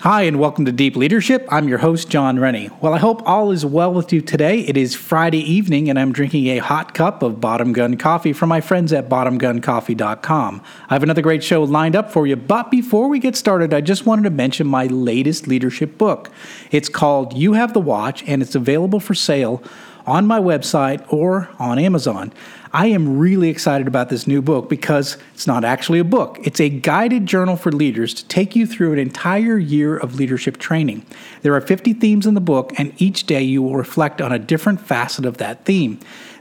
Hi, and welcome to Deep Leadership. I'm your host, John Rennie. Well, I hope all is well with you today. It is Friday evening, and I'm drinking a hot cup of Bottom Gun coffee from my friends at bottomguncoffee.com. I have another great show lined up for you, but before we get started, I just wanted to mention my latest leadership book. It's called You Have the Watch, and it's available for sale on my website or on Amazon. I am really excited about this new book because it's not actually a book. It's a guided journal for leaders to take you through an entire year of leadership training. There are 50 themes in the book, and each day you will reflect on a different facet of that theme.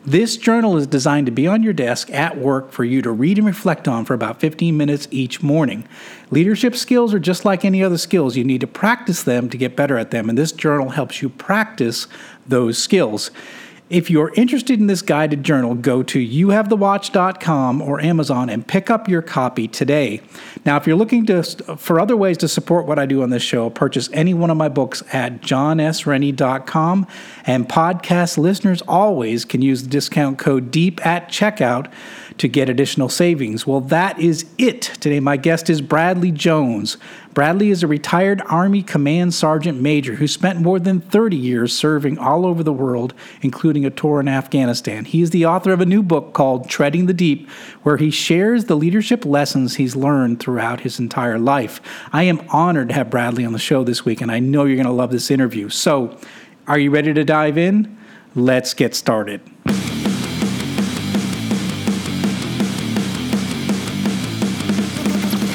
This journal is designed to be on your desk at work for you to read and reflect on for about 15 minutes each morning. Leadership skills are just like any other skills. You need to practice them to get better at them, and this journal helps you practice those skills. If you're interested in this guided journal, go to youhavethewatch.com or Amazon and pick up your copy today. Now, if you're looking to, for other ways to support what I do on this show, purchase any one of my books at johnsrennie.com. And podcast listeners always can use the discount code DEEP at checkout to get additional savings. Well, that is it. Today, my guest is Bradley Jones. Bradley is a retired Army Command Sergeant Major who spent more than 30 years serving all over the world, including a tour in Afghanistan. He is the author of a new book called Treading the Deep, where he shares the leadership lessons he's learned throughout his entire life. I am honored to have Bradley on the show this week, and I know you're going to love this interview. So, are you ready to dive in? Let's get started.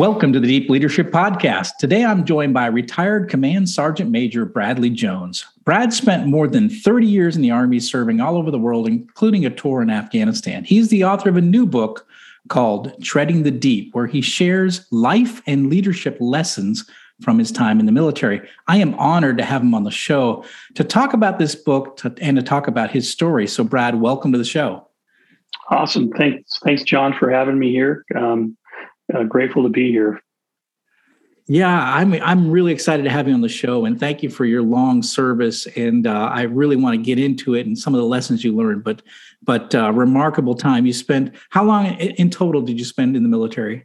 Welcome to the Deep Leadership Podcast. Today I'm joined by retired Command Sergeant Major Bradley Jones. Brad spent more than 30 years in the Army serving all over the world, including a tour in Afghanistan. He's the author of a new book called Treading the Deep, where he shares life and leadership lessons from his time in the military. I am honored to have him on the show to talk about this book to, and to talk about his story. So, Brad, welcome to the show. Awesome. Thanks, thanks, John, for having me here. Um, uh, grateful to be here. Yeah, I'm I'm really excited to have you on the show, and thank you for your long service. And uh, I really want to get into it and some of the lessons you learned. But but uh, remarkable time you spent. How long in total did you spend in the military?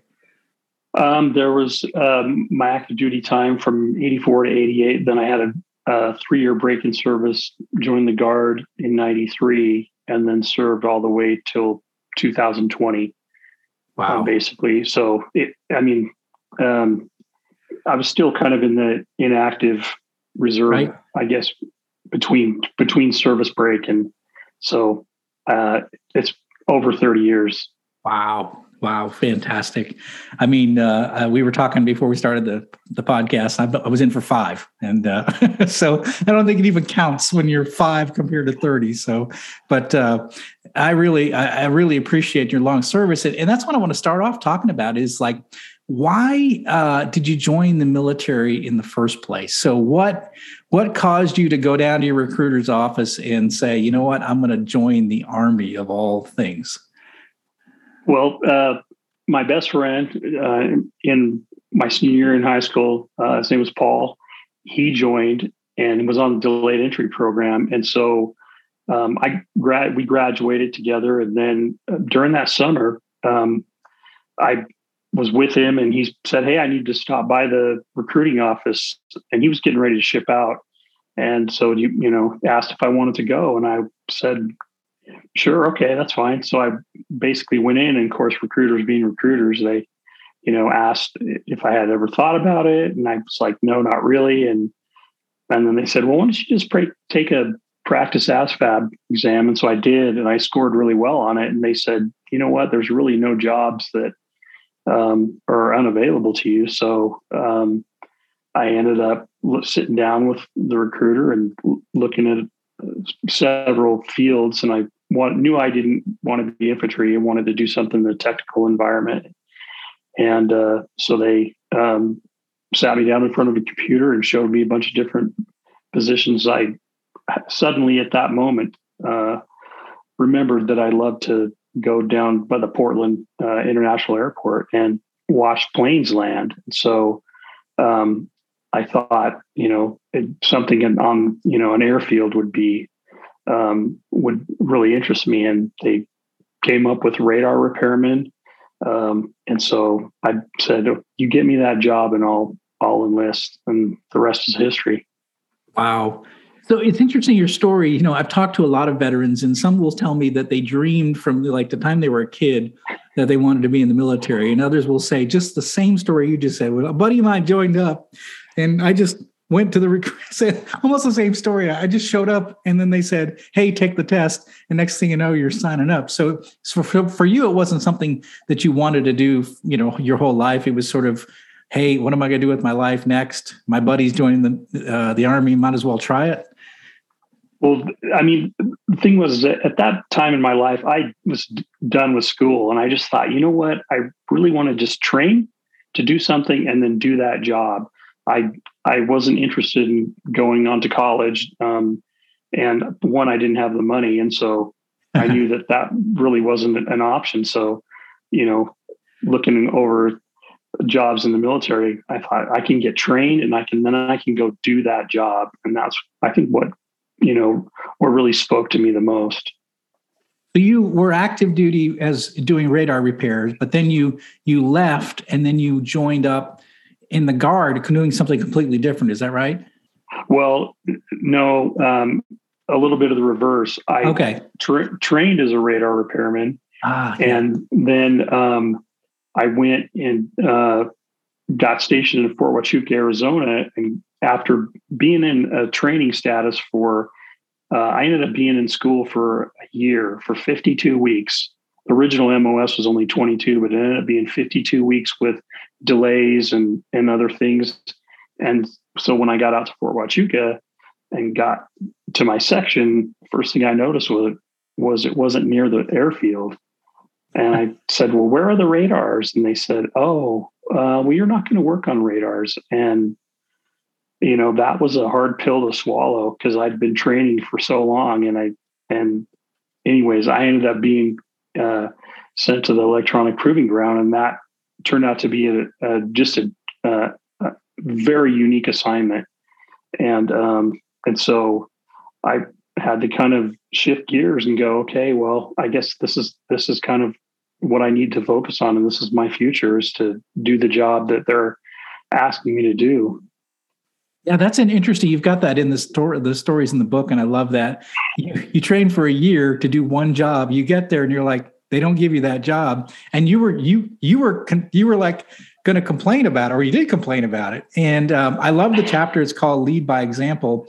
Um, there was um, my active duty time from '84 to '88. Then I had a, a three year break in service, joined the guard in '93, and then served all the way till 2020. Wow. Um, basically, so it. I mean, um, I was still kind of in the inactive reserve, right. I guess, between between service break and so uh, it's over thirty years. Wow. Wow, fantastic! I mean, uh, uh, we were talking before we started the the podcast. I, I was in for five, and uh, so I don't think it even counts when you're five compared to thirty. So, but uh, I really, I, I, really appreciate your long service, and, and, that's what I want to start off talking about. Is like, why uh, did you join the military in the first place? So, what what caused you to go down to your recruiter's office and say, you know what, I'm going to join the army of all things? Well, uh, my best friend uh, in my senior year in high school, uh, his name was Paul. He joined and was on the delayed entry program, and so um, I grad we graduated together. And then uh, during that summer, um, I was with him, and he said, "Hey, I need to stop by the recruiting office," and he was getting ready to ship out. And so you you know asked if I wanted to go, and I said, "Sure, okay, that's fine." So I basically went in, and of course, recruiters being recruiters, they you know asked if I had ever thought about it, and I was like, "No, not really." And and then they said, "Well, why don't you just take a practice ASVAB exam?" And so I did, and I scored really well on it. And they said, "You know what? There's really no jobs that um, are unavailable to you." So um, I ended up sitting down with the recruiter and looking at uh, several fields, and I want, knew I didn't want to be infantry. I wanted to do something in the technical environment, and uh, so they um, sat me down in front of a computer and showed me a bunch of different positions. I suddenly, at that moment, uh, remembered that I loved to go down by the Portland uh, International Airport and watch planes land. So um, I thought, you know, something on, you know, an airfield would be, um, would really interest me. And they came up with radar repairman. Um, and so I said, you get me that job and I'll, I'll enlist and the rest is history. Wow. So it's interesting your story. You know, I've talked to a lot of veterans, and some will tell me that they dreamed from like the time they were a kid that they wanted to be in the military, and others will say just the same story you just said. Well, a buddy of mine joined up, and I just went to the recruit said almost the same story. I just showed up and then they said, Hey, take the test. And next thing you know, you're signing up. So, so for, for you, it wasn't something that you wanted to do, you know, your whole life. It was sort of, Hey, what am I going to do with my life next? My buddy's joining the, uh, the army. Might as well try it. Well, I mean, the thing was at that time in my life, I was done with school and I just thought, you know what? I really want to just train to do something and then do that job. I I wasn't interested in going on to college, um, and one I didn't have the money, and so I knew that that really wasn't an option. So, you know, looking over jobs in the military, I thought I can get trained, and I can then I can go do that job, and that's I think what you know what really spoke to me the most. So you were active duty as doing radar repairs, but then you you left and then you joined up in the guard canoeing something completely different. Is that right? Well, no, um, a little bit of the reverse. I okay. Tra- trained as a radar repairman, ah, and yeah. then um, I went and uh, got stationed in Fort Huachuca, Arizona, and after being in a training status for, uh, I ended up being in school for a year for 52 weeks original MOS was only 22, but it ended up being 52 weeks with delays and and other things. And so when I got out to Fort Huachuca and got to my section, first thing I noticed was was it wasn't near the airfield. And I said, "Well, where are the radars?" And they said, "Oh, uh, well, you're not going to work on radars." And you know that was a hard pill to swallow because I'd been training for so long, and I and anyways, I ended up being uh, sent to the electronic proving ground, and that turned out to be a, a just a, a, very unique assignment. And um, and so I had to kind of shift gears and go, okay, well, I guess this is this is kind of what I need to focus on, and this is my future is to do the job that they're asking me to do. Yeah, that's an interesting. You've got that in the story, the stories in the book, and I love that. You, you train for a year to do one job. You get there, and you're like, they don't give you that job, and you were you you were you were like going to complain about it, or you did complain about it. And um, I love the chapter. It's called "Lead by Example."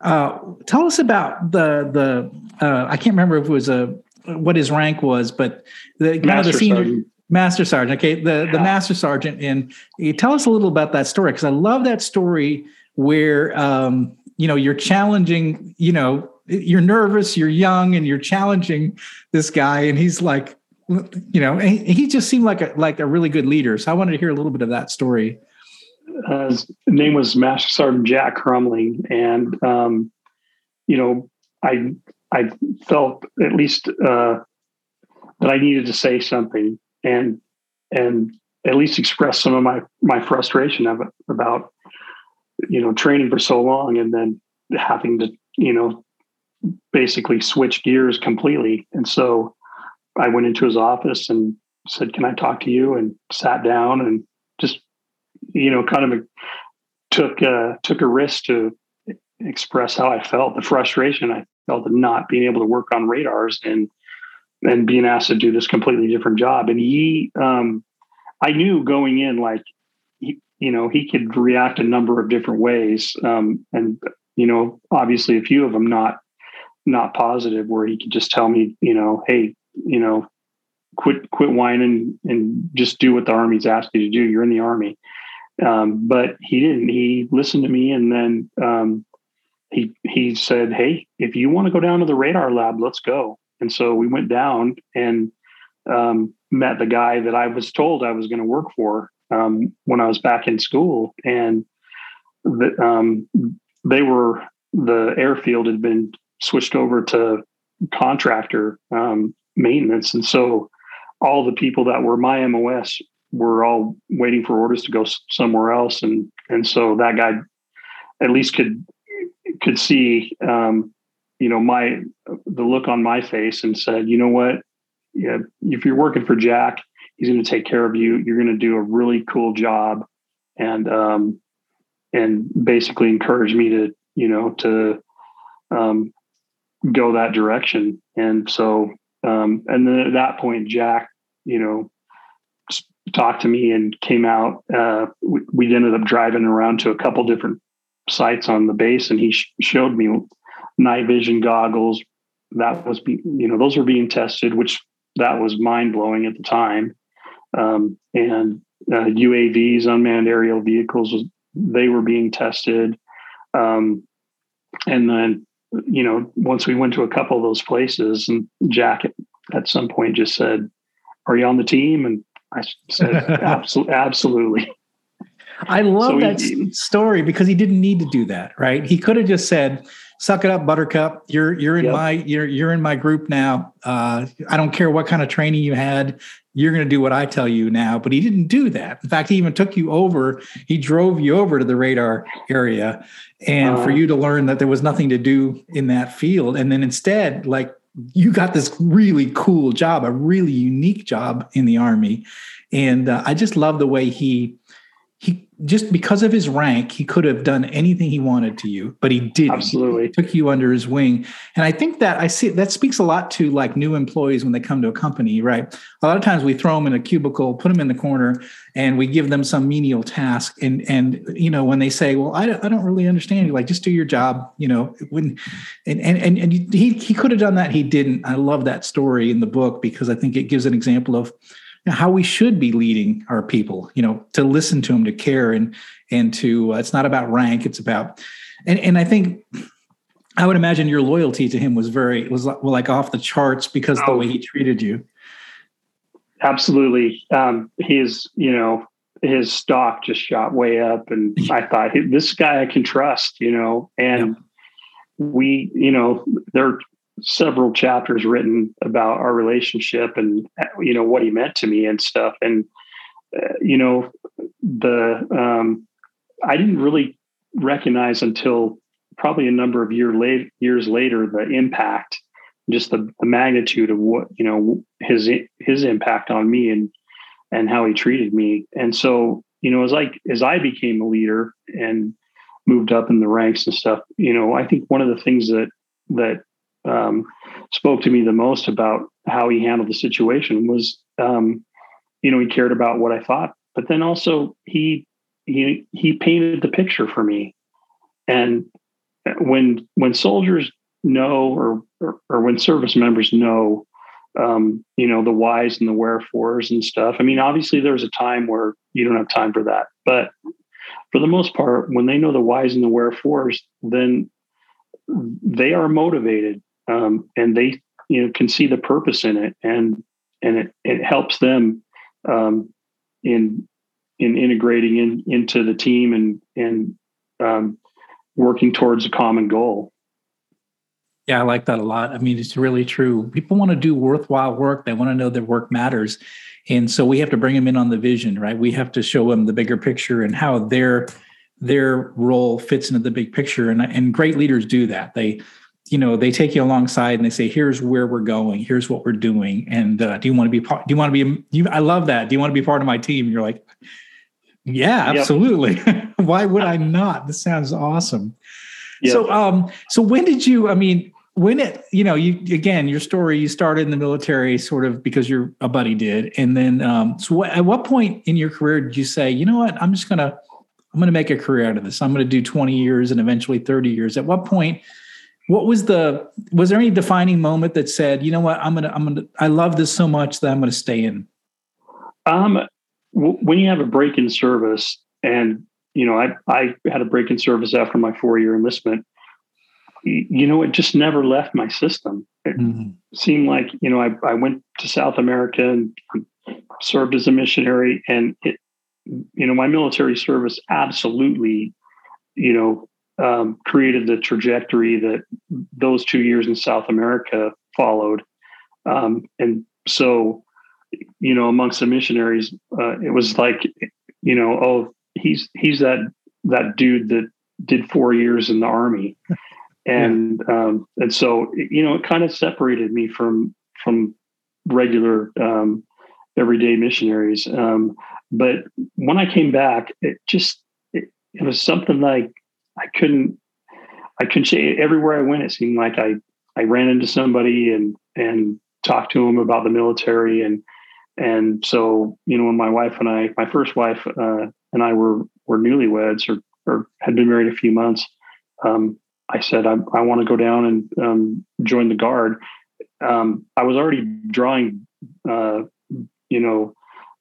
Uh, tell us about the the. Uh, I can't remember if it was a what his rank was, but the kind of the senior. Sergeant. Master Sergeant, okay, the yeah. the Master Sergeant, and tell us a little about that story because I love that story where um, you know you're challenging you know you're nervous you're young and you're challenging this guy and he's like you know he just seemed like a like a really good leader. So i wanted to hear a little bit of that story. Uh, his name was master sergeant jack crumling and um, you know i i felt at least uh, that I needed to say something and and at least express some of my my frustration of, it, about you know training for so long and then having to you know basically switch gears completely. And so I went into his office and said, "Can I talk to you?" and sat down and just you know kind of took a, took a risk to express how I felt, the frustration I felt of not being able to work on radars and and being asked to do this completely different job. And he, um, I knew going in, like, you know, he could react a number of different ways. Um, and, you know, obviously a few of them not, not positive where he could just tell me, you know, Hey, you know, quit, quit whining and just do what the army's asked you to do. You're in the army. Um, but he didn't, he listened to me and then, um, he, he said, Hey, if you want to go down to the radar lab, let's go. And so we went down and um, met the guy that I was told I was going to work for um, when I was back in school. And the, um, they were, the airfield had been switched over to contractor um, maintenance. And so all the people that were my MOS were all waiting for orders to go somewhere else. And, and so that guy at least could, could see um, you know my the look on my face and said you know what yeah if you're working for jack he's going to take care of you you're going to do a really cool job and um and basically encourage me to you know to um go that direction and so um and then at that point jack you know talked to me and came out uh we, we ended up driving around to a couple different sites on the base and he sh- showed me night vision goggles. That was, be, you know, those were being tested, which that was mind blowing at the time. Um, and uh, UAVs, unmanned aerial vehicles, they were being tested. Um, and then, you know, once we went to a couple of those places, and Jack at some point just said, "Are you on the team?" And I said, "Absolutely, absolutely." I love so that he, story because he didn't need to do that, right? He could have just said, suck it up, Buttercup. You're you're in yep. my you're you're in my group now. Uh, I don't care what kind of training you had. You're going to do what I tell you now. But he didn't do that. In fact, he even took you over. He drove you over to the radar area, and uh, for you to learn that there was nothing to do in that field. And then instead, like you got this really cool job, a really unique job in the army. And uh, I just love the way he he just because of his rank, he could have done anything he wanted to you, but he didn't. Absolutely he took you under his wing, and I think that I see that speaks a lot to like new employees when they come to a company, right? A lot of times we throw them in a cubicle, put them in the corner, and we give them some menial task, and and you know when they say, "Well, I don't, I don't really understand," you like just do your job, you know. When and and and, and he he could have done that, he didn't. I love that story in the book because I think it gives an example of how we should be leading our people you know to listen to them to care and and to uh, it's not about rank it's about and and i think i would imagine your loyalty to him was very was like, well, like off the charts because oh, the way he treated you. Absolutely. Um his you know his stock just shot way up and i thought this guy i can trust you know and we you know there several chapters written about our relationship and you know what he meant to me and stuff. And uh, you know the um, i didn't really recognize until probably a number of year late, years later the impact just the, the magnitude of what you know his his impact on me and and how he treated me. And so you know as i as i became a leader and moved up in the ranks and stuff you know i think one of the things that that um, spoke to me the most about how he handled the situation was, um, you know, he cared about what I thought, but then also he he he painted the picture for me. And when when soldiers know, or or, or when service members know, um, you know, the whys and the wherefores and stuff. I mean, obviously, there's a time where you don't have time for that, but for the most part, when they know the whys and the wherefores, then they are motivated um, and they you know can see the purpose in it, and and it, it helps them um, in in integrating in into the team and and um, working towards a common goal. Yeah, I like that a lot. I mean, it's really true. People want to do worthwhile work. They want to know their work matters. And so we have to bring them in on the vision, right? We have to show them the bigger picture and how their their role fits into the big picture. And, and great leaders do that. They, you know, they take you alongside and they say, here's where we're going. Here's what we're doing. And uh, do you want to be part, do you want to be, you, I love that. Do you want to be part of my team? And you're like, yeah, absolutely. Yep. Why would I not? This sounds awesome. Yep. So, um, so when did you, I mean, when it, you know, you, again, your story, you started in the military sort of because your, a buddy did. And then, um, so what, at what point in your career did you say, you know what, I'm just to, I'm to make a career out of this. I'm to do 20 years and eventually 30 years. At what point, what was the, was there any defining moment that said, you know what, I'm going to, I'm going to, I love this so much that I'm going to stay in? Um, w- when you have a break in service and, you know, I, I had a break in service after my four year enlistment, you know, it just never left my system. It mm-hmm. seemed like, you know, I, I went to South America and served as a missionary and it, you know, my military service absolutely, you know, um, created the trajectory that those two years in South America followed. Um, and so, you know, amongst the missionaries, uh, it was like, you know, oh, he's he's that that dude that did four years in the army, and yeah. um, and so you know, it kind of separated me from from regular um, everyday missionaries. Um, but when I came back, it just it, it was something like I couldn't I couldn't say everywhere I went. It seemed like I I ran into somebody and and talked to them about the military and and so you know when my wife and I my first wife uh, and I were were newlyweds or or had been married a few months. Um, I said I, I want to go down and um, join the guard. Um, I was already drawing, uh, you know,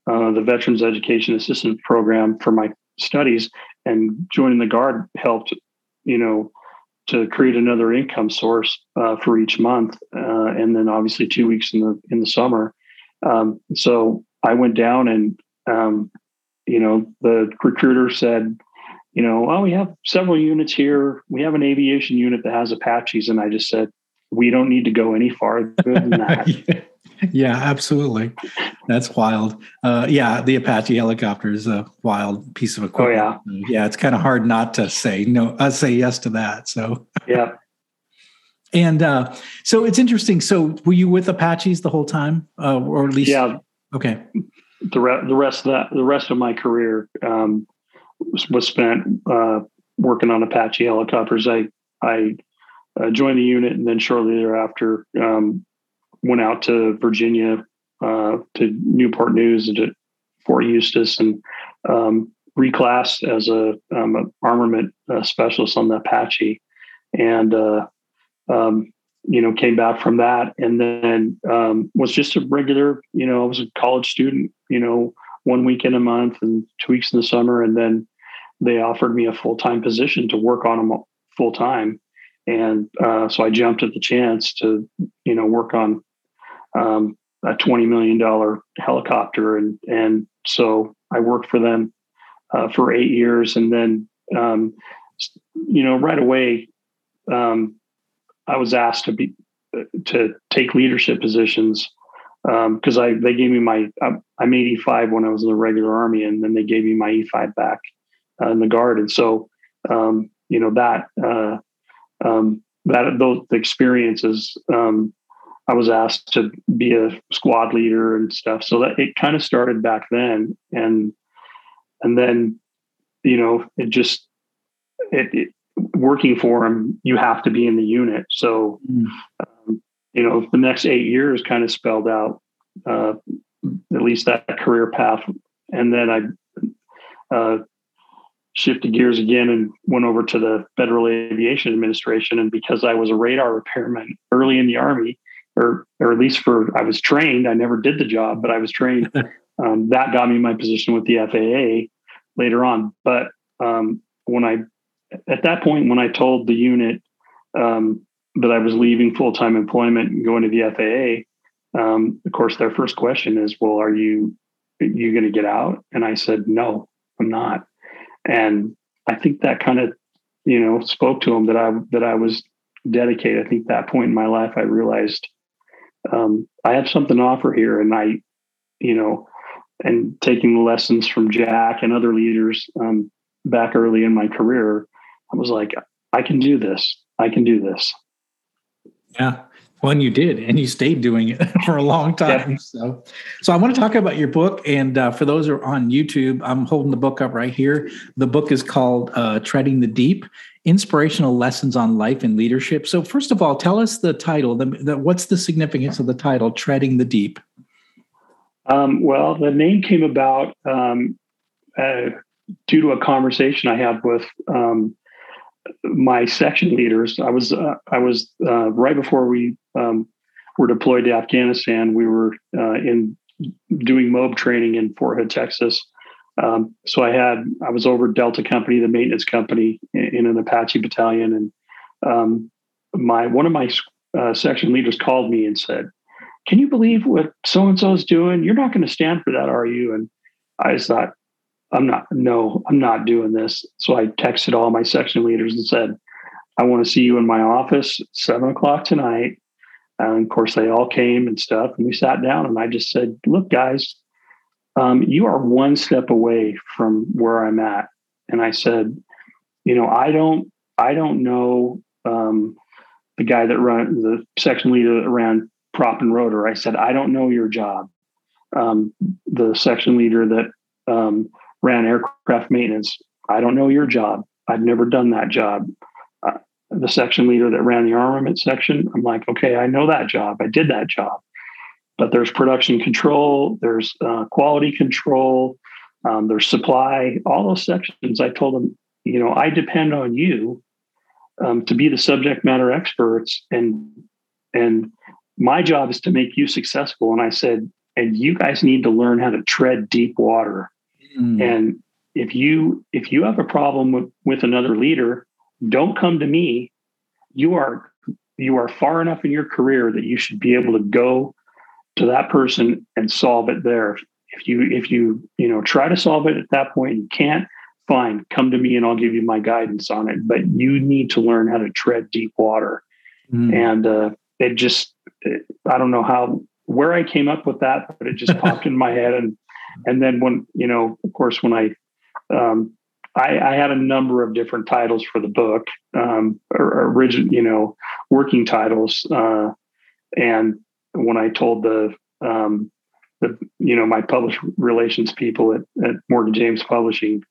uh, the Veterans Education Assistance Program for my studies, and joining the Guard helped, you know, to create another income source uh, for each month, uh, and then obviously two weeks in the in the summer. Um, so I went down, and um, you know, the recruiter said, you know, oh, we have several units here. We have an aviation unit that has Apaches, and I just said, we don't need to go any farther than that. yeah, absolutely. That's wild. Uh, yeah, the Apache helicopter is a wild piece of equipment. Oh yeah, yeah. It's kind of hard not to say no. I uh, say yes to that. So yeah. And uh, so it's interesting. So were you with Apaches the whole time, uh, or at least? Yeah. Okay. The re- the rest of that the rest of my career um, was, was spent uh, working on Apache helicopters. I I uh, joined the unit, and then shortly thereafter um, went out to Virginia, uh, to Newport News, and to Fort Eustis, and um, reclassed as a, um, an armament uh, specialist on the Apache, and uh, um, you know came back from that, and then um, was just a regular. You know, I was a college student. You know, one weekend a month and two weeks in the summer, and then they offered me a full time position to work on them full time and uh, so I jumped at the chance to you know work on um, a twenty million dollar helicopter, and and so I worked for them uh, for eight years, and then um, you know right away um, I was asked to be to take leadership positions because um, I they gave me my I'm 85 when I was in the regular army, and then they gave me my E5 back uh, in the guard, and so um, you know that uh, um, that those experiences um, I was asked to be a squad leader and stuff. So that it kind of started back then, and and then you know it just it, it working for him. You have to be in the unit. So mm. um, you know the next eight years kind of spelled out uh, at least that career path, and then I uh, shifted gears again and went over to the Federal Aviation Administration. And because I was a radar repairman early in the Army, or or at least for I was trained. I never did the job, but I was trained. um, that got me my position with the FAA later on. But um, when I at that point when I told the unit um, that I was leaving full time employment and going to the FAA, um, of course their first question is, "Well, are you are you going to get out?" And I said, "No, I'm not." And I think that kind of you know spoke to them that I that I was dedicated. I think that point in my life, I realized um, I have something to offer here, and I, you know, and taking lessons from Jack and other leaders um, back early in my career, I was like, I can do this. I can do this. Yeah. And you did, and you stayed doing it for a long time. Yeah. So, so I want to talk about your book. And uh, for those who are on YouTube, I'm holding the book up right here. The book is called uh, "Treading the Deep: Inspirational Lessons on Life and Leadership." So, first of all, tell us the title. The, the, what's the significance of the title, "Treading the Deep"? Um, well, the name came about um, uh, due to a conversation I had with um, my section leaders. I was uh, I was uh, right before we um, were deployed to Afghanistan. We were uh, in doing MOB training in Fort Hood, Texas. Um, so I had I was over Delta Company, the maintenance company, in, in an Apache battalion, and um, my one of my uh, section leaders called me and said, "Can you believe what so and so is doing? You're not going to stand for that, are you?" And I just thought, I'm not, no, I'm not doing this. So I texted all my section leaders and said, I want to see you in my office seven o'clock tonight. And of course, they all came and stuff. And we sat down and I just said, look, guys, um, you are one step away from where I'm at. And I said, you know, I don't, I don't know um, the guy that run the section leader that ran prop and rotor. I said, I don't know your job. Um, the section leader that um, ran aircraft maintenance. I don't know your job. I've never done that job. Uh, the section leader that ran the armament section, I'm like, okay, I know that job. I did that job. But there's production control, there's uh, quality control, um, there's supply, all those sections. I told them, you know, I depend on you um, to be the subject matter experts, and and my job is to make you successful. And I said, and you guys need to learn how to tread deep water. Mm. And if you if you have a problem with, with another leader, don't come to me. You are you are far enough in your career that you should be able to go to that person and solve it there. If you if you you know try to solve it at that point you can't, fine, come to me and I'll give you my guidance on it. But you need to learn how to tread deep water. Mm. And uh, it just it, I don't know how where I came up with that, but it just popped in my head and and then when you know, of course, when I um, I, I, had a number of different titles for the book, um, original, you know, working titles. Uh, and when I told the, um, the, you know, my published relations people at, at Morgan James Publishing,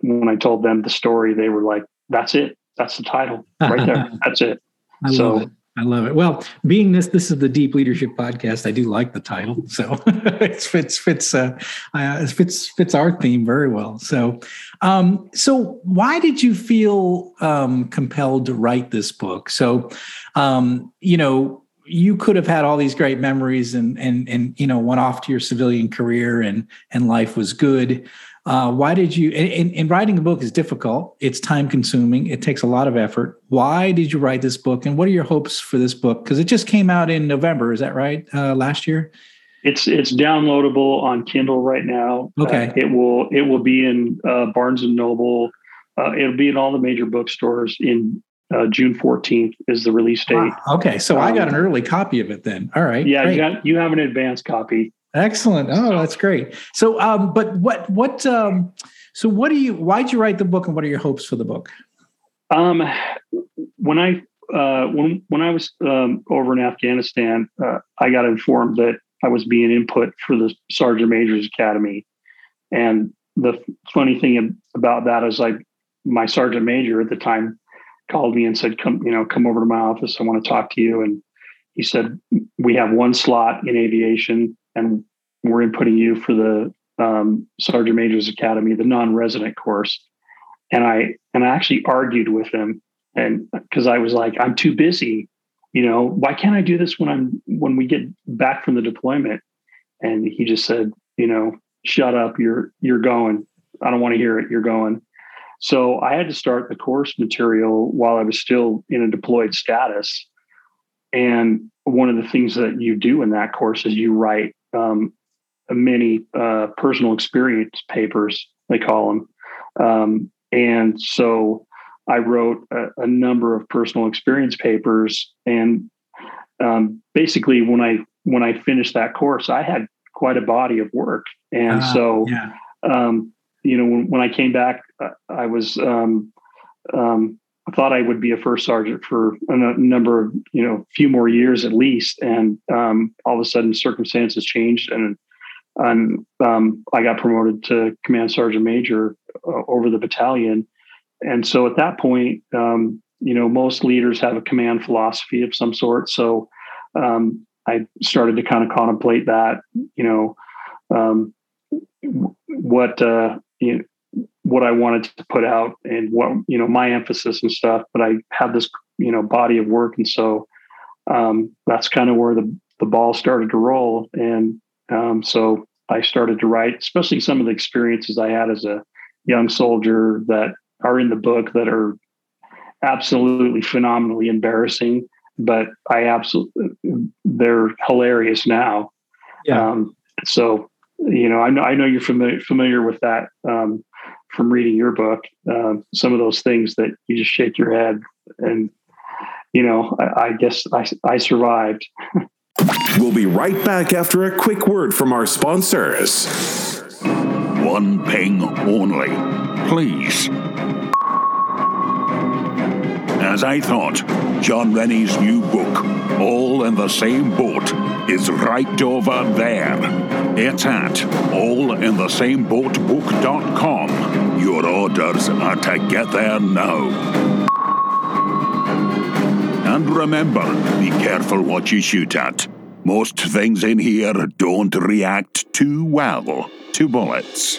when I told them the story, they were like, "That's it. That's the title right there. That's it." So it. I love it. Well, being this this is the Deep Leadership Podcast, I do like the title, so it fits fits uh, uh, fits fits our theme very well. So, um, so why did you feel um, compelled to write this book? So, um, you know, you could have had all these great memories and and and you know went off to your civilian career and and life was good. Uh, why did you? And, and, writing a book is difficult. It's time consuming. It takes a lot of effort. Why did you write this book? And what are your hopes for this book? Because it just came out in November. Is that right? Uh, last year. It's it's downloadable on Kindle right now. Okay. Uh, it will it will be in uh, Barnes and Noble. Uh, it'll be in all the major bookstores in uh, June 14th is the release date. Wow. Okay, so um, I got an early copy of it then. All right. Yeah, you got you have an advanced copy. Excellent. Oh, that's great. So, um, but what, what, um, so what do you, why'd you write the book and what are your hopes for the book? Um, when I, uh, when, when I was, um, over in Afghanistan, uh, I got informed that I was being input for the Sergeant Major's Academy. And the funny thing about that is like my Sergeant Major at the time called me and said, come, you know, come over to my office. I want to talk to you. And he said, we have one slot in aviation and we're inputting you for the um, Sergeant Major's Academy, the non-resident course. And I and I actually argued with him, and because I was like, I'm too busy. You know, why can't I do this when I'm when we get back from the deployment? And he just said, you know, shut up. You're you're going. I don't want to hear it. You're going. So I had to start the course material while I was still in a deployed status. And one of the things that you do in that course is you write um, many uh, personal experience papers, they call them. Um, and so I wrote a, a, number of personal experience papers, and um, basically, when I when I finished that course, I had quite a body of work, and uh, so yeah. um, you know when, when, I came back, uh, I was um, um, I thought I would be a first sergeant for a number of you know few more years at least, and um, all of a sudden circumstances changed, and and um, I got promoted to command sergeant major uh, over the battalion, and so at that point, um, you know, most leaders have a command philosophy of some sort. So um, I started to kind of contemplate that, you know, um, what uh, you know, what I wanted to put out and what you know my emphasis and stuff. But I have this you know body of work, and so um, that's kind of where the the ball started to roll. And um, so I started to write, especially some of the experiences I had as a young soldier that are in the book that are absolutely phenomenally embarrassing, but I absolutely they're hilarious now. Yeah. Um, so you know, I know I know you're familiar familiar with that um, from reading your book. Um, some of those things that you just shake your head, and you know, I, I guess I, I survived. we'll be right back after a quick word from our sponsors. One ping only, please. As I thought, John Rennie's new book, All in the Same Boat, is right over there. It's at allinthesameboatbook.com. Your orders are to get there now. And remember, be careful what you shoot at. Most things in here don't react too well to bullets.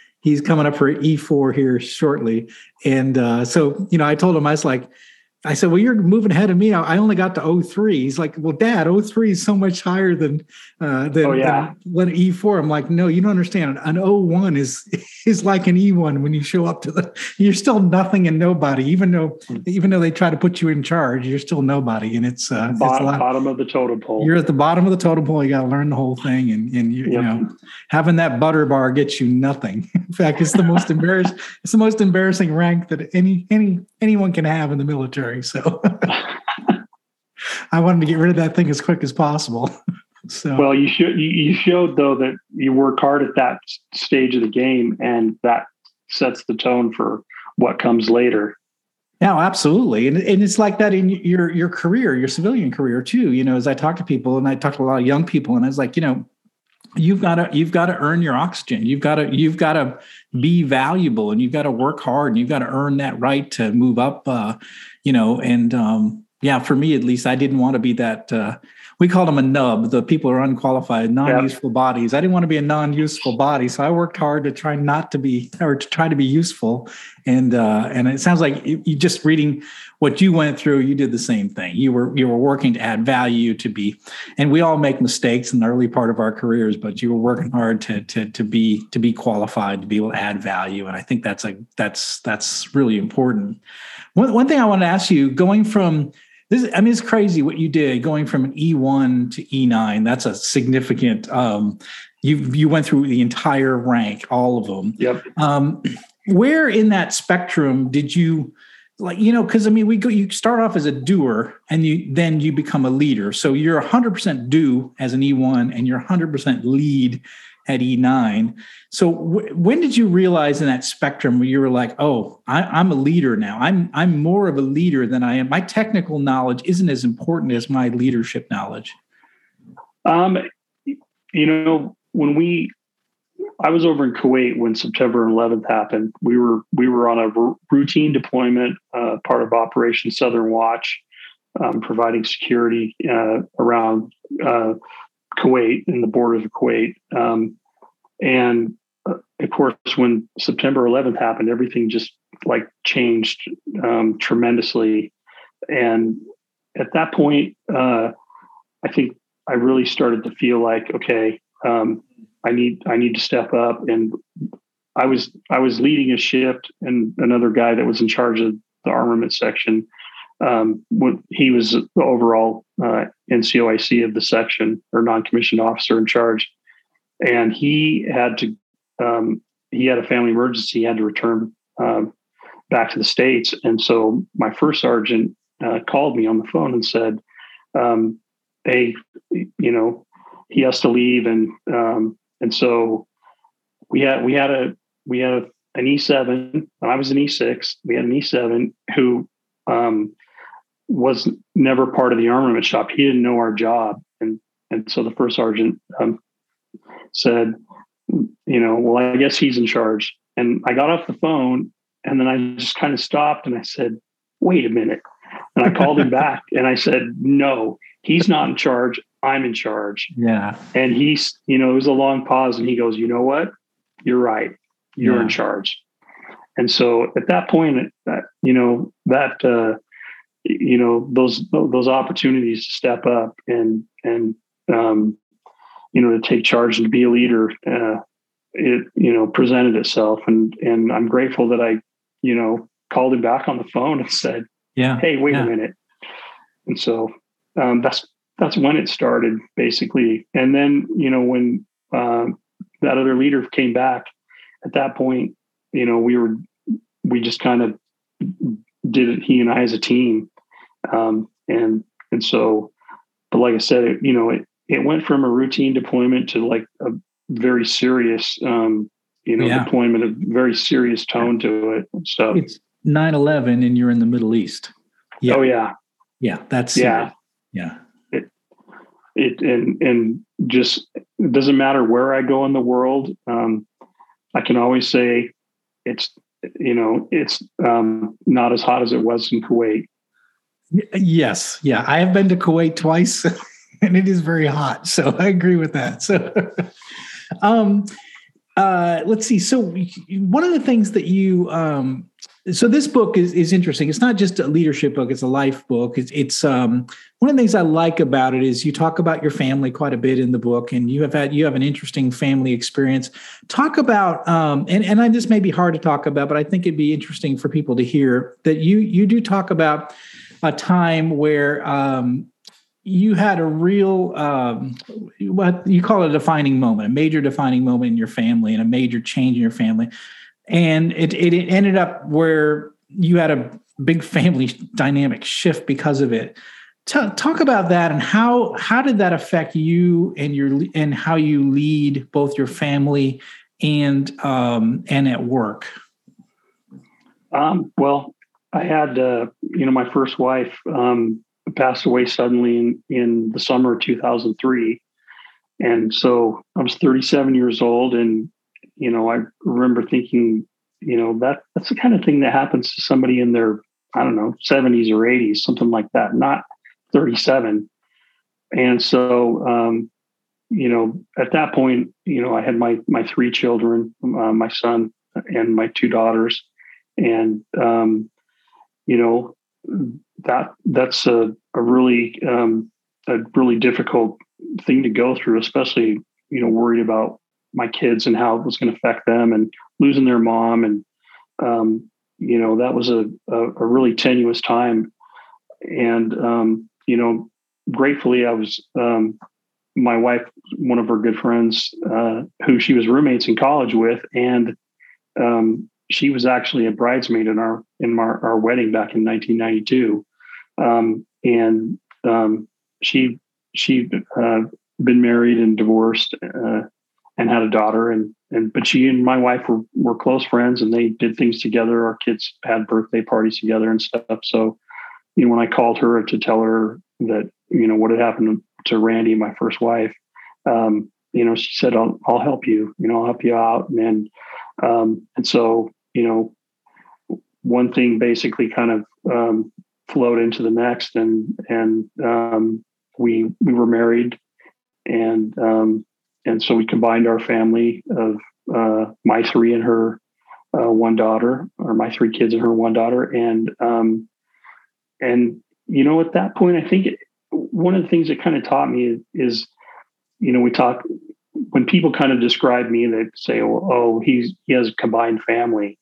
he's coming up for E4 here shortly. And uh, so, you know, I told him, I was like, I said, well, you're moving ahead of me. I only got to 03. He's like, well, dad, 03 is so much higher than, uh, than, oh, yeah. than E4. I'm like, no, you don't understand. An 01 is, is like an E1 when you show up to the, you're still nothing and nobody, even though, hmm. even though they try to put you in charge, you're still nobody. And it's, uh, bottom, it's bottom of the totem pole. You're at the bottom of the totem pole. You got to learn the whole thing. And, and you, yep. you know, having that butter bar gets you nothing. In fact, it's the most embarrassing, it's the most embarrassing rank that any, any, anyone can have in the military. So I wanted to get rid of that thing as quick as possible. So well, you should you showed though that you work hard at that stage of the game, and that sets the tone for what comes later. Yeah, absolutely, and and it's like that in your your career, your civilian career too. You know, as I talk to people, and I talk to a lot of young people, and I was like, you know, you've got to you've got to earn your oxygen you've got to you've got to be valuable and you've got to work hard and you've got to earn that right to move up uh, you know and um, yeah for me at least i didn't want to be that uh, we called them a nub the people are unqualified non-useful yeah. bodies i didn't want to be a non-useful body so i worked hard to try not to be or to try to be useful and uh, and it sounds like you, you just reading what you went through, you did the same thing. You were you were working to add value to be, and we all make mistakes in the early part of our careers, but you were working hard to to to be to be qualified to be able to add value, and I think that's a that's that's really important. One one thing I want to ask you, going from this, I mean, it's crazy what you did going from an E1 to E9. That's a significant. Um, you you went through the entire rank, all of them. Yep. Um, where in that spectrum did you? like you know because i mean we go you start off as a doer and you then you become a leader so you're 100% do as an e1 and you're 100% lead at e9 so w- when did you realize in that spectrum where you were like oh I, am a leader now. I'm i'm more of a leader than i am. My technical knowledge isn't as important as my leadership knowledge. Um you know when we I was over in Kuwait when September 11th happened. We were we were on a r- routine deployment, uh, part of Operation Southern Watch, um, providing security uh, around uh, Kuwait and the borders of Kuwait. Um, and uh, of course, when September 11th happened, everything just like changed um, tremendously. And at that point, uh, I think I really started to feel like, okay, um, I need I need to step up. And I was I was leading a shift, and another guy that was in charge of the armament section. Um, he was the overall uh, NCOIC of the section or non-commissioned officer in charge, and he had to um, he had a family emergency. He had to return um, back to the states, and so my first sergeant uh, called me on the phone and said, um, "Hey, you know, he has to leave," and um, and so we had we had a we had an E7. and I was an E6. We had an E7 who um, was never part of the armament shop. He didn't know our job, and and so the first sergeant um, said, you know, well, I guess he's in charge. And I got off the phone, and then I just kind of stopped and I said, wait a minute. And I called him back and I said, no, he's not in charge. I'm in charge. Yeah. And he's, you know, it was a long pause and he goes, you know what? You're right. You're yeah. in charge. And so at that point, that, you know, that, uh, you know, those, those opportunities to step up and, and, um, you know, to take charge and to be a leader, uh, it, you know, presented itself. And, and I'm grateful that I, you know, called him back on the phone and said, yeah, Hey, wait yeah. a minute. And so, um, that's, that's when it started basically. And then, you know, when, um, that other leader came back at that point, you know, we were, we just kind of did it, he and I as a team. Um, and, and so, but like I said, it, you know, it, it went from a routine deployment to like a very serious, um, you know, Yeah. deployment, a very serious tone to it So. It's 9 11 and you're in the Middle East. Yeah. Oh yeah. Yeah. That's, Yeah. yeah. It, and, and just, it doesn't matter where I go in the world. Um, I can always say it's, you know, it's, um, not as hot as it was in Kuwait. Yes. Yeah. I have been to Kuwait twice and it is very hot. So I agree with that. So, um, uh, let's see. So one of the things that you, um, so this book is, is interesting. It's not just a leadership book; it's a life book. It's, it's um, one of the things I like about it is you talk about your family quite a bit in the book, and you have had you have an interesting family experience. Talk about, um, and and I, this may be hard to talk about, but I think it'd be interesting for people to hear that you you do talk about a time where um, you had a real um, what you call a defining moment, a major defining moment in your family, and a major change in your family, and it it ended up where you had a big family dynamic shift because of it. Ta- talk about that and how how did that affect you and your and how you lead both your family and um, and at work. Um, well, I had, uh, you know, my first wife um, passed away suddenly in, in the summer of 2003. And so I was 37 years old. And, you know, I remember thinking, you know, that that's the kind of thing that happens to somebody in their, I don't know, 70s or 80s, something like that, not 37. And so, um, you know, at that point, you know, I had my my three children, uh, my son and my two daughters, and um, you know, that that's a, a really um, a really difficult thing to go through, especially you know, worried about my kids and how it was going to affect them, and losing their mom, and um, you know, that was a, a, a really tenuous time, and um, you know, gratefully, I was um, my wife, one of her good friends, uh, who she was roommates in college with, and um, she was actually a bridesmaid in our in our, our wedding back in 1992, um, and um, she she uh, been married and divorced uh, and had a daughter, and and but she and my wife were were close friends, and they did things together. Our kids had birthday parties together and stuff. So, you know, when I called her to tell her that you know what had happened to Randy, my first wife, um, you know, she said, "I'll I'll help you. You know, I'll help you out." And um, and so you know, one thing basically kind of um, flowed into the next, and and um, we we were married, and um, and so we combined our family of uh, my three and her uh, one daughter, or my three kids and her one daughter, and um, and you know at that point, I think one of the things that kind of taught me is, is, you know, we talk when people kind of describe me, they say, "Oh, oh he's he has a combined family,"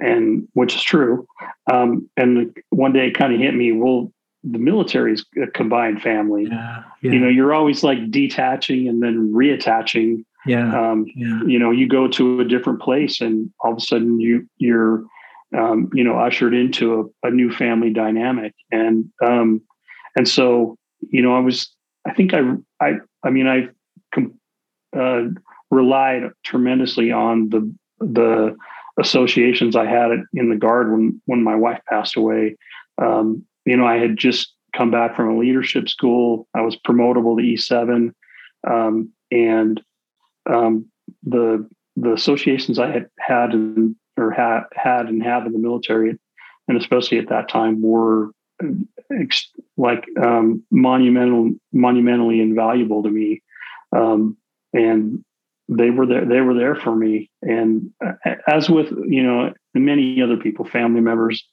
and which is true. Um, and one day it kind of hit me. Well, the military is a combined family. Yeah, yeah. You know, you're always like detaching and then reattaching. Yeah. Um, yeah. You know, you go to a different place and all of a sudden you you're um, you know ushered into a, a, new family dynamic and um, and so you know I was I think I I I mean I uh, relied tremendously on the the associations I had in the guard when when my wife passed away. Um, you know, I had just come back from a leadership school. I was promotable to E7, um, and um, the the associations I had had and or had had and have in the military, and especially at that time, were ex- like um, monumental, monumentally invaluable to me. Um, and they were there they were there for me. And uh, as with you know many other people family members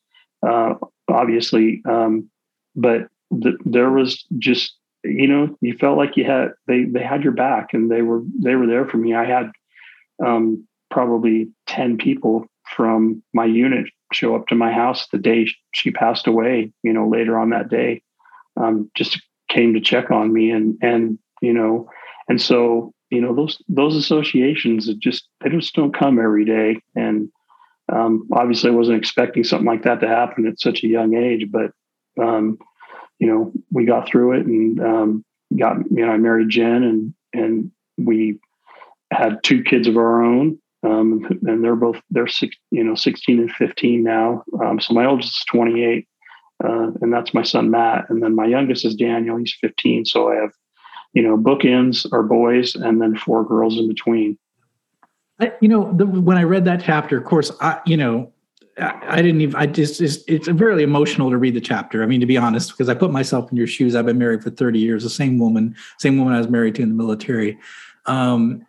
uh, obviously um, but th- there was just you know you felt like you had they they had your back and they were they were there for me. I had um, probably 10 people from my unit show up to my house the day she passed away you know later on that day um, just came to check on me and and you know and so you know those those associations just they just don't come every day. And um, obviously i wasn't expecting something like that to happen at such a young age but um, you know we got through it and um, got you know i married jen and and we had two kids of our own. Um, and they're both they're six you know 16 and 15 now. Um, so my oldest is 28 uh, and that's my son matt. And then my youngest is daniel. He's 15 so i have you know, bookends are boys and then four girls in between. I, you know, the, when I read that chapter, of course, I, you know, I, I didn't even, I just, it's, it's very emotional to read the chapter. I mean, to be honest, because I put myself in your shoes. I've been married for 30 years, the same woman, same woman I was married to in the military. Um,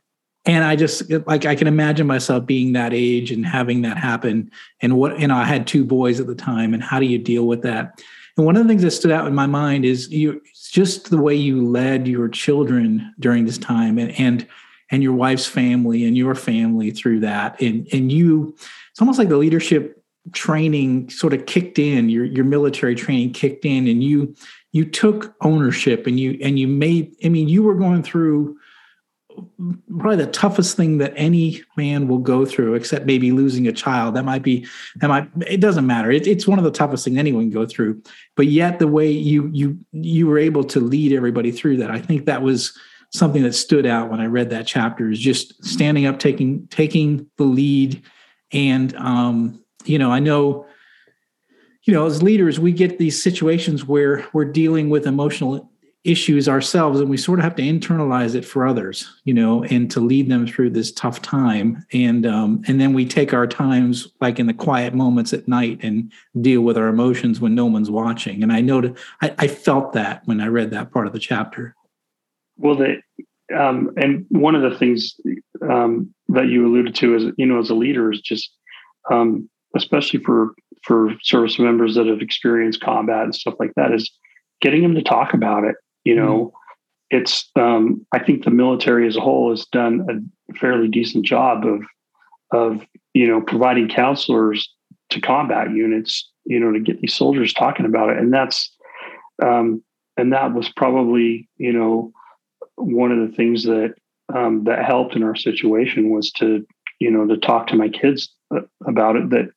and I just like I can imagine myself being that age and having that happen. And what you know, I had two boys at the time, and how do you deal with that? And one of the things that stood out in my mind is you just the way you led your children during this time and and and your wife's family and your family through that. And and you it's almost like the leadership training sort of kicked in, your your military training kicked in and you you took ownership and you and you made I mean you were going through probably the toughest thing that any man will go through, except maybe losing a child. That might be that might it doesn't matter. It, it's one of the toughest things anyone can go through. But yet the way you you you were able to lead everybody through that, I think that was something that stood out when I read that chapter is just standing up, taking taking the lead, and um, you know I know you know as leaders we get these situations where we're dealing with emotional issues ourselves and we sort of have to internalize it for others you know and to lead them through this tough time. And um, and then we take our times like in the quiet moments at night and deal with our emotions when no one's watching. And i noted i, I felt that when i read that part of the chapter. Well the um, and one of the things um, that you alluded to is you know as a leader is just um, especially for for service members that have experienced combat and stuff like that is getting them to talk about it you know, mm-hmm. it's um, I think the military as a whole has done a fairly decent job of of you know providing counselors to combat units, you know, to get these soldiers talking about it, and that's um, and that was probably you know one of the things that um, that helped in our situation was to you know to talk to my kids uh, about it that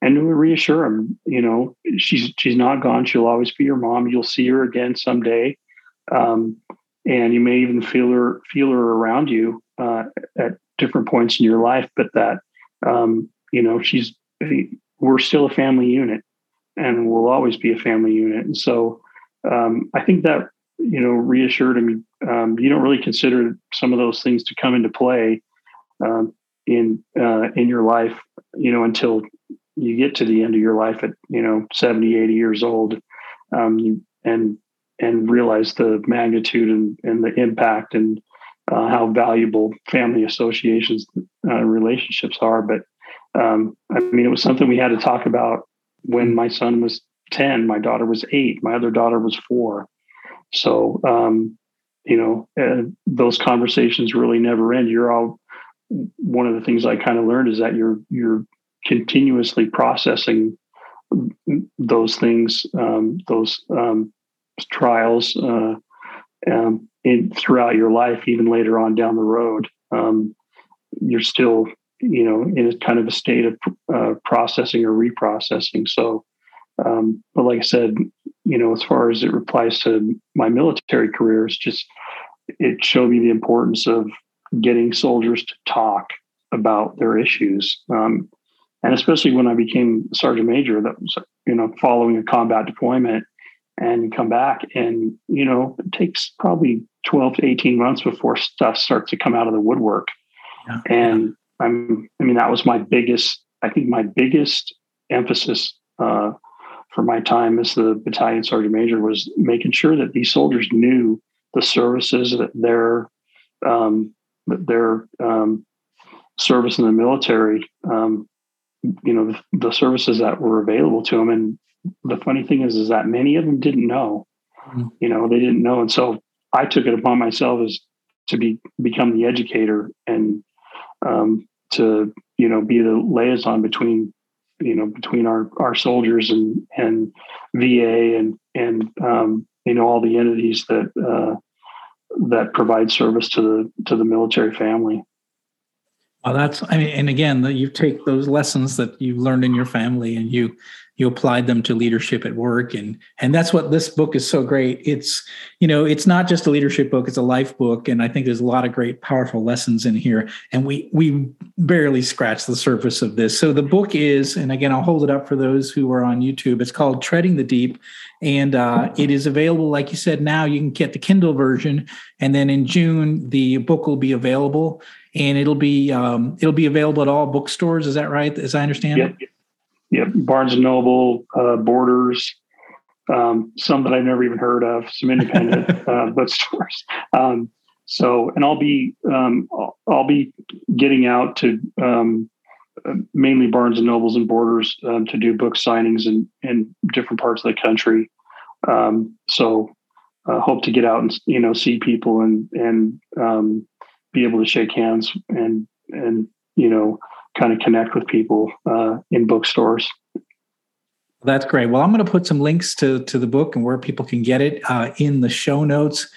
and to reassure them you know she's she's not gone. She'll always be your mom. You'll see her again someday um, and you may even feel her feel her around you uh, at different points in your life. But that um, you know she's we're still a family unit, and we'll always be a family unit. And so um, I think that you know reassured me. Um, you don't really consider some of those things to come into play um, in uh, in your life, you know, until you get to the end of your life at you know 70 80 years old um, and and realize the magnitude and, and the impact and uh, how valuable family associations uh, relationships are. But um, I mean, it was something we had to talk about when my son was 10, my daughter was eight, my other daughter was four. So, um, you know, uh, those conversations really never end. You're all, one of the things I kind of learned is that you're, you're continuously processing those things, um, those um, trials uh, um, in, throughout your life, even later on down the road. Um, you're still, you know, in a kind of a state of uh, processing or reprocessing. So, um, but like I said, you know, as far as it applies to my military career, it's just it showed me the importance of getting soldiers to talk about their issues. Um, and especially when I became sergeant major, that was you know following a combat deployment, and you come back, and you know it takes probably twelve to eighteen months before stuff starts to come out of the woodwork. Yeah. And I'm, I mean, that was my biggest, I think, my biggest emphasis uh, for my time as the battalion sergeant major was making sure that these soldiers knew the services that their um, their um, service in the military um, you know the, the, services that were available to them and the funny thing is is that many of them didn't know mm-hmm. you know they didn't know and so i took it upon myself as to be become the educator and um, to you know be the liaison between you know between our our soldiers and and va and and um, you know all the entities that uh, that provide service to the to the military family well, that's I mean, and again, you take those lessons that you learned in your family and you you applied them to leadership at work, and and that's what this book is so great. It's you know, it's not just a leadership book; it's a life book, and I think there's a lot of great, powerful lessons in here. And we we barely scratch the surface of this. So the book is, and again, I'll hold it up for those who are on YouTube. It's called Treading the Deep, and uh, it is available, like you said. Now you can get the Kindle version, and then in June the book will be available and it'll be um, it'll be available at all bookstores. Is that right? As I understand yep. it. Yep. Barnes and Noble, uh, Borders, um, some that I've never even heard of, some independent uh, bookstores. Um, so, and I'll be um, I'll, be getting out to um, mainly Barnes and Nobles and Borders um, to do book signings in in different parts of the country. Um, so, uh, hope to get out and you know see people and and um, be able to shake hands and and you know kind of connect with people uh, in bookstores. That's great. Well, I'm going to put some links to to the book and where people can get it uh, in the show notes.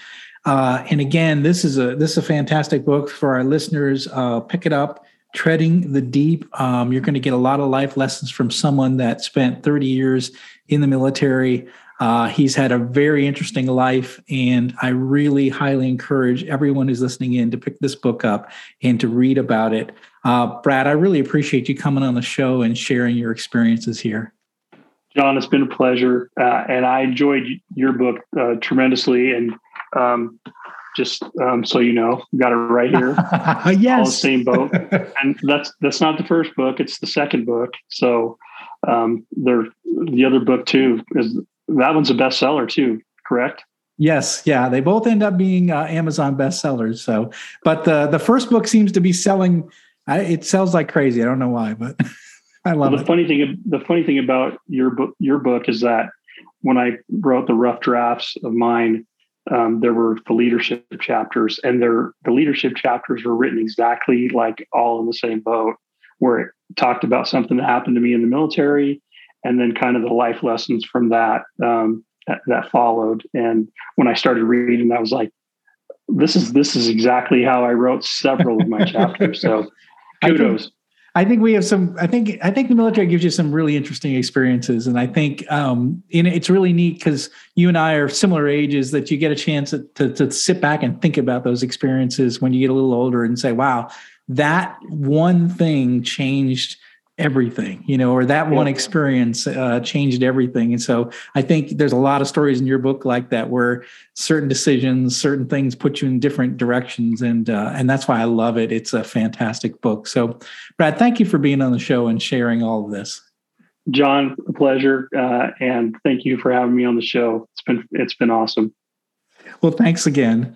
Uh, and again, this is a this is a fantastic book for our listeners. Uh, pick it up. Treading the Deep. Um, you're going to get a lot of life lessons from someone that spent 30 years in the military. Uh, he's had a very interesting life, and I really highly encourage everyone who's listening in to pick this book up and to read about it. Uh, Brad, I really appreciate you coming on the show and sharing your experiences here. Jon, it's been a pleasure, uh, and I enjoyed your book uh, tremendously. And um, just um, so you know, got it right here. yes, all the same boat. and that's that's not the first book; it's the second book. So um, there, the other book too is that one's a bestseller too, correct? Yes, yeah, they both end up being uh, Amazon bestsellers. So, but the the first book seems to be selling. I, it sells like crazy. I don't know why, but I love well, the it. funny thing, the funny thing about your book, your book is that when I wrote the rough drafts of mine, um, there were the leadership chapters, and there the leadership chapters were written exactly like all in the same boat, where it talked about something that happened to me in the military, and then kind of the life lessons from that, um, that that, followed. And when I started reading, I was like, "This is this is exactly how I wrote several of my chapters." So, kudos. I think, I think we have some. I think I think the military gives you some really interesting experiences, and I think um, it's really neat because you and I are similar ages that you get a chance to, to to sit back and think about those experiences when you get a little older and say, "Wow, that one thing changed." Everything, you know, or that one experience uh, changed everything. And so I think there's a lot of stories in your book like that where certain decisions, certain things put you in different directions, and uh, and that's why I love it. It's a fantastic book. So, Brad, thank you for being on the show and sharing all of this. Jon, a pleasure, uh, and thank you for having me on the show. It's been it's been awesome. Well, thanks again.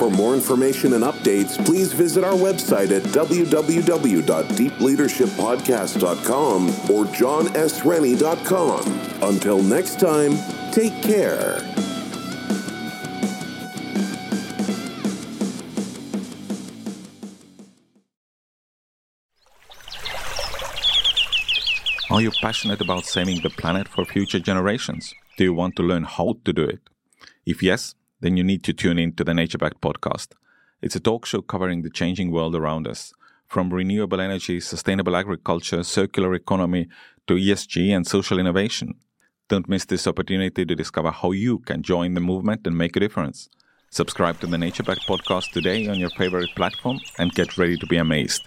For more information and updates, please visit our website at www.deepleadershippodcast.com or jonsrennie.com. Until next time, take care. Are you passionate about saving the planet for future generations? Do you want to learn how to do it? If yes, then you need to tune in to the Nature Backed podcast. It's a talk show covering the changing world around us, from renewable energy, sustainable agriculture, circular economy, to ESG and social innovation. Don't miss this opportunity to discover how you can join the movement and make a difference. Subscribe to the Nature Backed podcast today on your favorite platform and get ready to be amazed.